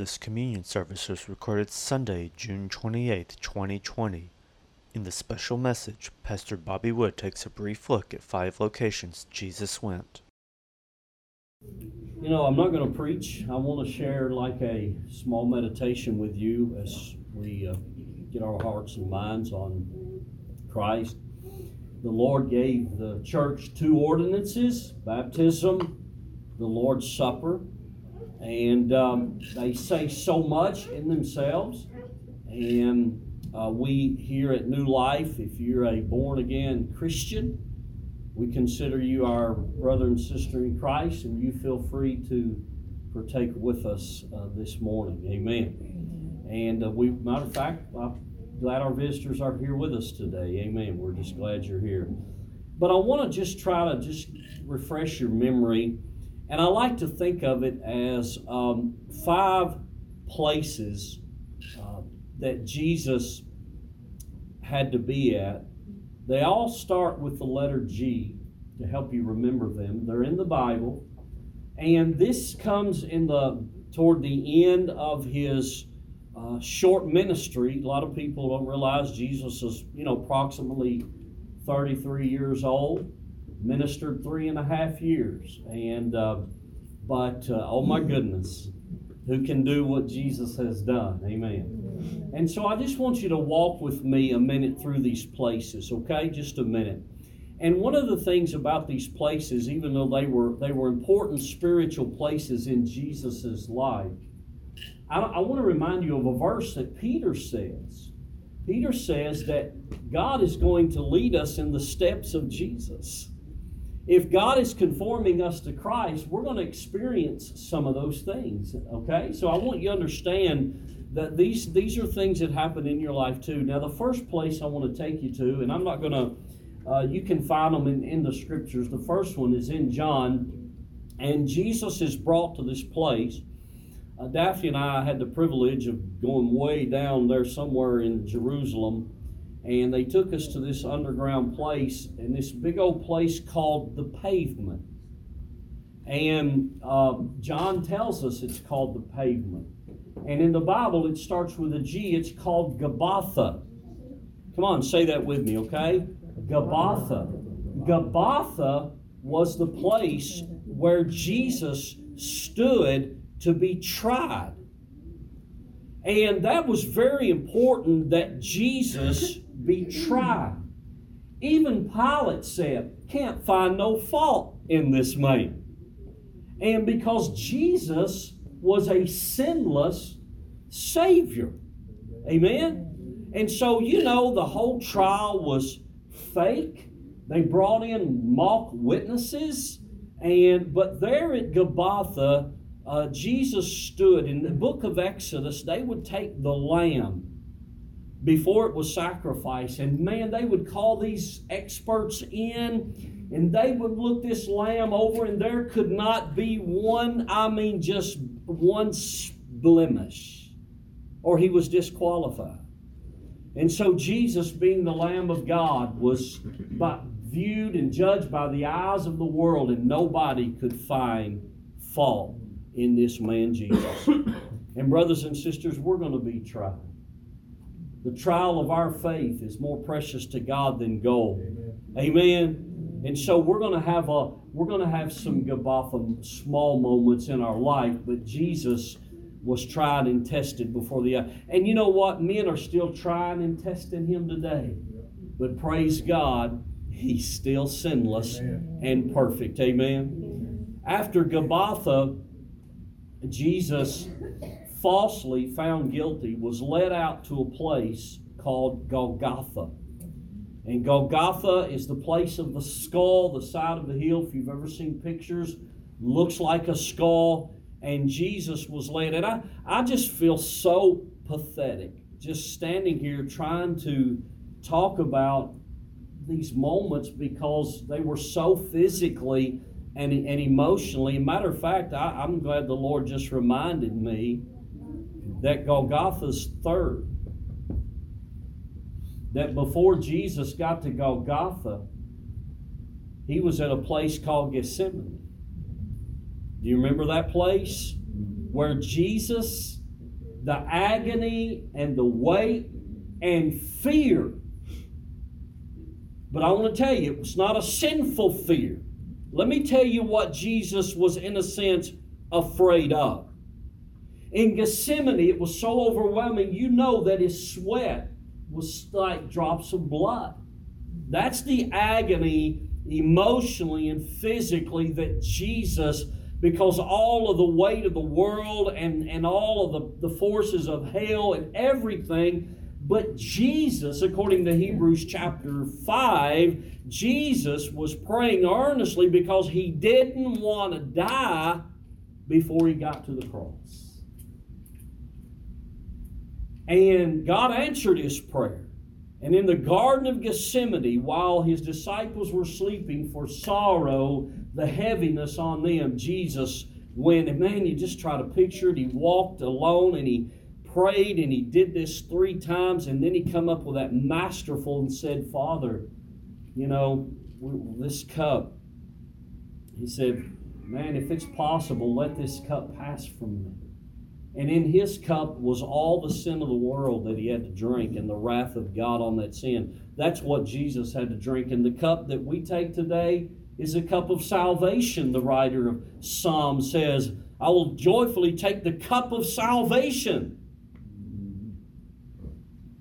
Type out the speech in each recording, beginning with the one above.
This communion service was recorded Sunday, June 28, 2020. In the special message, Pastor Bobby Wood takes a brief look at five locations Jesus went. You know, I'm not going to preach. I want to share like a small meditation with you as we uh, get our hearts and minds on Christ. The Lord gave the church two ordinances baptism, the Lord's Supper. And um, they say so much in themselves. And uh, we here at New Life, if you're a born again Christian, we consider you our brother and sister in Christ, and you feel free to partake with us uh, this morning. Amen. And uh, we, matter of fact, I'm glad our visitors are here with us today. Amen. We're just glad you're here. But I want to just try to just refresh your memory, and I like to think of it as um, five places uh, that Jesus had to be at they all start with the letter G to help you remember them. They're in the Bible. And this comes in the toward the end of his uh, short ministry. A lot of people don't realize Jesus is, you know, approximately 33 years old, ministered three and a half years. And, uh, but, uh, oh my goodness, who can do what Jesus has done? Amen. And so I just want you to walk with me a minute through these places, okay? Just a minute. And one of the things about these places, even though they were they were important spiritual places in Jesus's life, I, I want to remind you of a verse that Peter says. Peter says that God is going to lead us in the steps of Jesus. If God is conforming us to Christ, we're going to experience some of those things. Okay? So I want you to understand that these these are things that happen in your life too. Now, the first place I want to take you to, and I'm not going to, uh, you can find them in, in the scriptures. The first one is in John, and Jesus is brought to this place. Uh, Daphne and I had the privilege of going way down there somewhere in Jerusalem, and they took us to this underground place, and this big old place called the Pavement. And uh, John tells us it's called the Pavement. And in the Bible, it starts with a G. It's called Gabbatha. Come on, say that with me, okay? Gabbatha. Gabbatha was the place where Jesus stood to be tried. And that was very important that Jesus be tried. Even Pilate said, Can't find no fault in this man. And because Jesus was a sinless Savior. Amen? And so, you know, the whole trial was fake. They brought in mock witnesses. And but there at Gabbatha, uh, Jesus stood in the book of Exodus. They would take the lamb before it was sacrificed, and man, they would call these experts in and they would look this lamb over, and there could not be one, I mean, just one blemish, or he was disqualified. And so Jesus, being the Lamb of God, was by, viewed and judged by the eyes of the world, and nobody could find fault in this man Jesus. and brothers and sisters, we're going to be tried. The trial of our faith is more precious to God than gold. Amen. Amen. And so we're going to have a we're going to have some Gabbatha small moments in our life, but Jesus was tried and tested before the and you know what men are still trying and testing him today but praise god he's still sinless amen. and perfect amen after gabbatha jesus falsely found guilty was led out to a place called golgotha and Golgotha is the place of the skull, the side of the hill. If you've ever seen pictures, looks like a skull. And Jesus was led. And I, I just feel so pathetic just standing here trying to talk about these moments because they were so physically and, and emotionally. Matter of fact, I, I'm glad the Lord just reminded me that Golgotha's third that before Jesus got to Golgotha, he was at a place called Gethsemane. Do you remember that place? Where Jesus the agony and the weight and fear. But I want to tell you, it was not a sinful fear. Let me tell you what Jesus was, in a sense, afraid of. In Gethsemane, it was so overwhelming, you know that his sweat was like drops of blood. That's the agony emotionally and physically that Jesus, because all of the weight of the world and, and all of the, the forces of hell and everything, but Jesus, according to Hebrews chapter 5, Jesus was praying earnestly because he didn't want to die before he got to the cross. And God answered his prayer. And in the Garden of Gethsemane, while his disciples were sleeping for sorrow, the heaviness on them, Jesus went. And man, you just try to picture it. He walked alone and he prayed and he did this three times. And then he come up with that masterful and said, Father, you know, this cup, he said, man, if it's possible, let this cup pass from me. And in his cup was all the sin of the world that he had to drink and the wrath of God on that sin. That's what Jesus had to drink. And the cup that we take today is a cup of salvation, the writer of Psalm says. I will joyfully take the cup of salvation.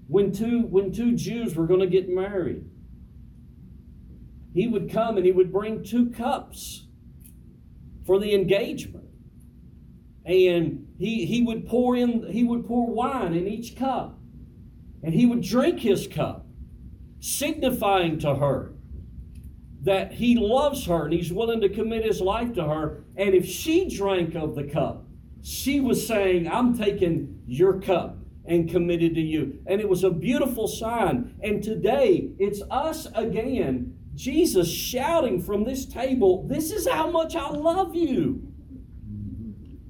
When two, when two Jews were going to get married, he would come and he would bring two cups for the engagement. And he, he would pour in he would pour wine in each cup. And he would drink his cup signifying to her that he loves her and he's willing to commit his life to her. And if she drank of the cup she was saying i'm taking your cup and committed to you. And it was a beautiful sign. And today it's us again jesus shouting from this table this is how much i love you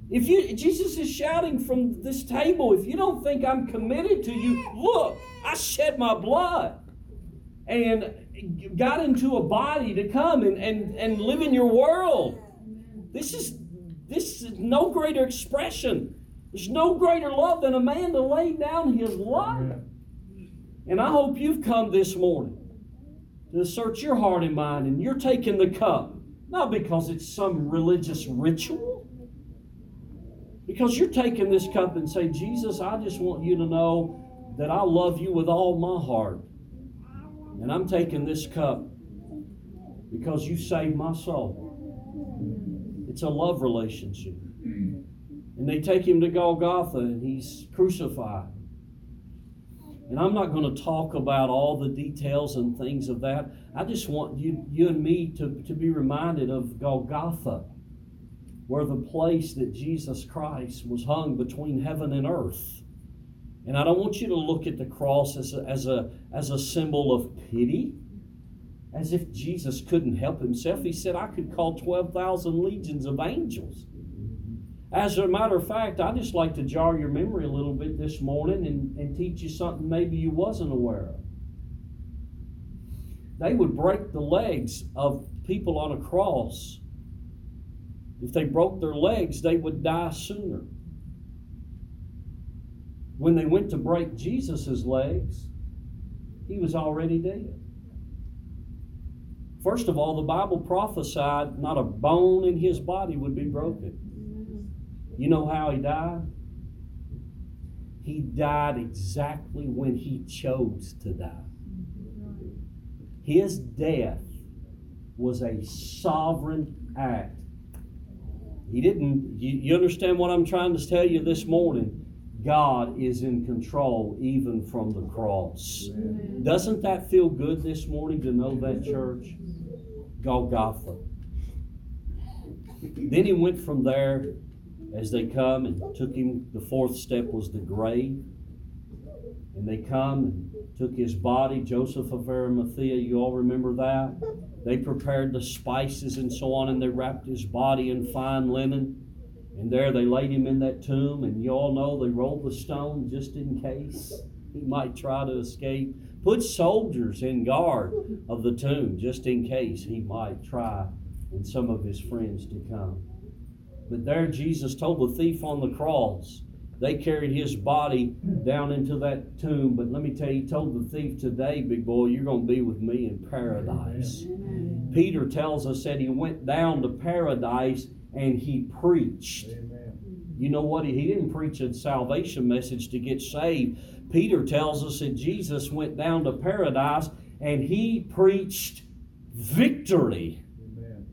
if you Jesus is shouting from this table, if you don't think I'm committed to you, look, I shed my blood and got into a body to come and, and, and live in your world. This is this is no greater expression. There's no greater love than a man to lay down his life. And I hope you've come this morning to search your heart and mind, and you're taking the cup, not because it's some religious ritual because you're taking this cup and say, Jesus, I just want you to know that I love you with all my heart. And I'm taking this cup because you saved my soul. It's a love relationship. And they take him to Golgotha and he's crucified. And I'm not going to talk about all the details and things of that. I just want you, you and me to, to be reminded of Golgotha were the place that Jesus Christ was hung between heaven and earth. And I don't want you to look at the cross as a, as a, as a symbol of pity, as if Jesus couldn't help himself. He said, I could call 12,000 legions of angels. As a matter of fact, I just like to jar your memory a little bit this morning and, and teach you something maybe you wasn't aware of. They would break the legs of people on a cross if they broke their legs, they would die sooner. When they went to break Jesus' legs, he was already dead. First of all, the Bible prophesied not a bone in his body would be broken. You know how he died? He died exactly when he chose to die. His death was a sovereign act he didn't, you, you understand what I'm trying to tell you this morning? God is in control even from the cross. Doesn't that feel good this morning to know that, church? Golgotha. Then he went from there as they come and took him. The fourth step was the grave. And they come and took his body, Joseph of Arimathea, you all remember that? They prepared the spices and so on, and they wrapped his body in fine linen. And there they laid him in that tomb, and you all know they rolled the stone just in case he might try to escape. Put soldiers in guard of the tomb just in case he might try and some of his friends to come. But there Jesus told the thief on the cross, They carried his body down into that tomb. But let me tell you, he told the thief today, big boy, you're going to be with me in paradise. Amen. Peter tells us that he went down to paradise and he preached. Amen. You know what? He didn't preach a salvation message to get saved. Peter tells us that Jesus went down to paradise and he preached victory Amen.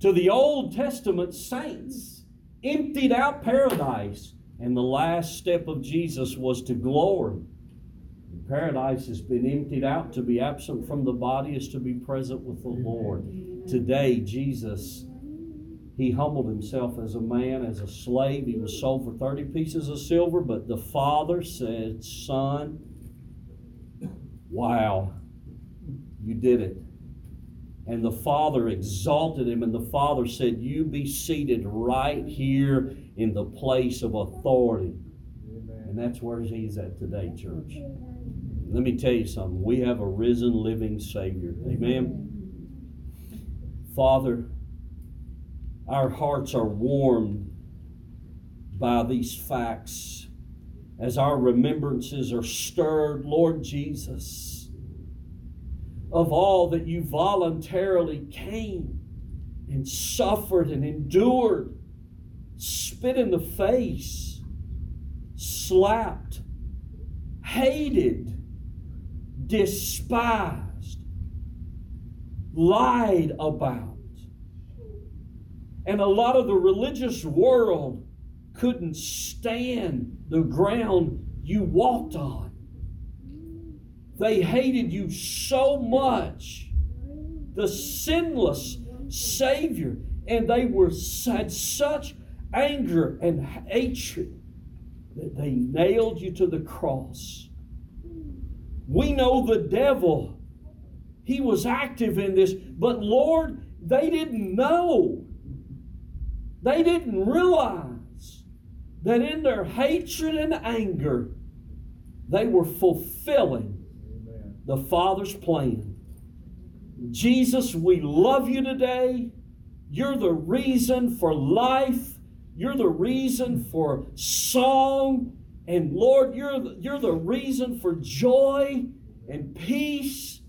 to the Old Testament saints, emptied out paradise. And the last step of Jesus was to glory. Paradise has been emptied out. To be absent from the body is to be present with the Lord. Today, Jesus he humbled himself as a man, as a slave. He was sold for 30 pieces of silver, but the father said, Son, wow, you did it. And the father exalted him, and the father said, You be seated right here in the place of authority. Amen. And that's where he's at today, church. Let me tell you something. We have a risen, living Savior. Amen. Father, our hearts are warmed by these facts as our remembrances are stirred, Lord Jesus, of all that you voluntarily came and suffered and endured, spit in the face, slapped, hated, despised, lied about and a lot of the religious world couldn't stand the ground you walked on. They hated you so much, the sinless Savior, and they were had such anger and hatred that they nailed you to the cross. We know the devil, he was active in this, but Lord, they didn't know they didn't realize that in their hatred and anger, they were fulfilling. The Father's plan. Jesus, we love you today. You're the reason for life. You're the reason for song. And Lord, you're the, you're the reason for joy and peace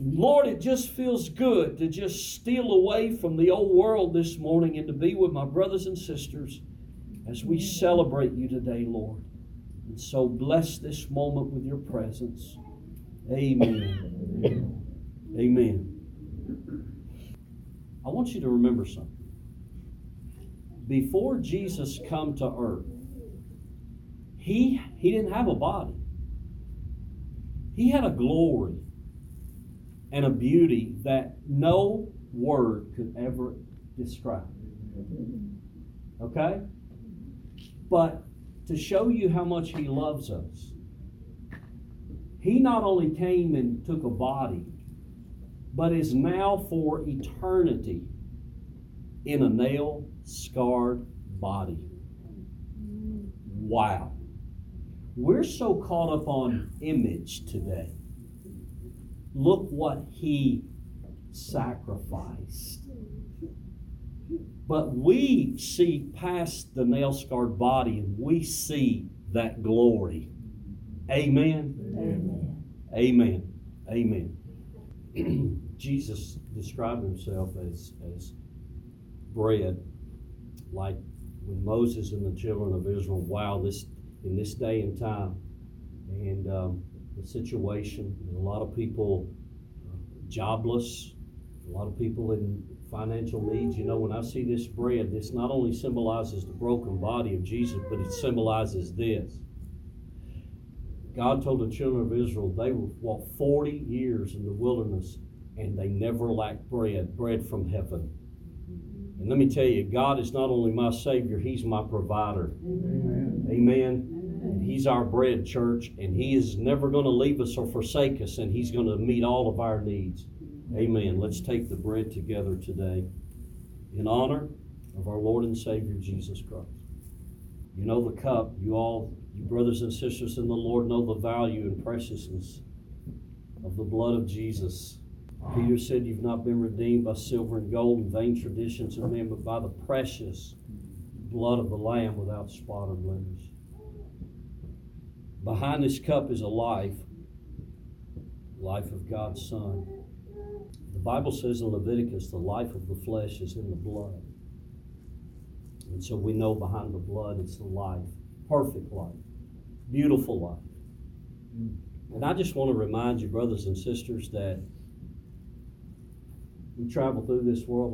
Lord, it just feels good to just steal away from the old world this morning and to be with my brothers and sisters as we celebrate you today, Lord. And so bless this moment with your presence. Amen. Amen. I want you to remember something. Before Jesus come to earth, he, he didn't have a body. He had a glory and a beauty that no word could ever describe. Okay? But to show you how much He loves us, He not only came and took a body, but is now for eternity in a nail scarred body. Wow. We're so caught up on image today. Look what he sacrificed. But we see past the nail scarred body and we see that glory. Amen. Amen. Amen. Amen. Jesus described himself as, as bread, like when Moses and the children of Israel, wow, this in this day and time. And um, the situation. a lot of people uh, jobless, a lot of people in financial needs. You know, when I see this bread, this not only symbolizes the broken body of Jesus, but it symbolizes this. God told the children of Israel they walked 40 years in the wilderness and they never lacked bread, bread from heaven. And let me tell you, God is not only my Savior, He's my provider. Amen. Amen. And He's our bread, church, and He is never going to leave us or forsake us, and He's going to meet all of our needs. Amen. Let's take the bread together today in honor of our Lord and Savior Jesus Christ. You know the cup. You all, brothers and sisters in the Lord, know the value and preciousness of the blood of Jesus. Peter said, You've not been redeemed by silver and gold and vain traditions of men, but by the precious blood of the Lamb without spot or blemish. Behind this cup is a life, life of God's Son. The Bible says in Leviticus, the life of the flesh is in the blood. And so we know behind the blood is the life, perfect life, beautiful life. And I just want to remind you, brothers and sisters, that we travel through this world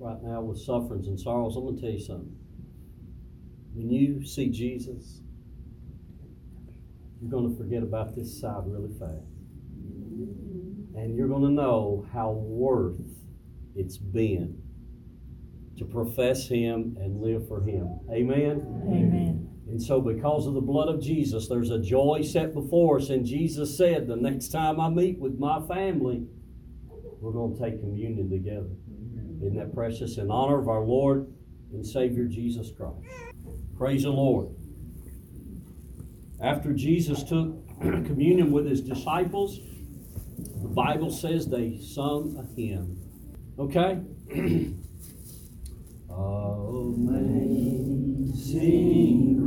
right now with sufferings and sorrows. I'm going to tell you something. When you see Jesus, you're going to forget about this side really fast. And you're going to know how worth it's been to profess Him and live for Him. Amen? Amen. And so, because of the blood of Jesus, there's a joy set before us. And Jesus said, The next time I meet with my family, we're going to take communion together. Isn't that precious? In honor of our Lord and Savior Jesus Christ. Praise the Lord. After Jesus took communion with his disciples, the Bible says they sung a hymn. Okay? Amazing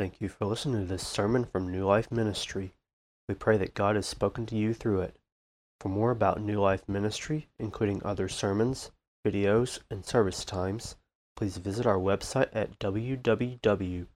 Thank you for listening to this sermon from New Life Ministry. We pray that God has spoken to you through it. For more about New Life Ministry, including other sermons, videos, and service times, please visit our website at www.nlmky.org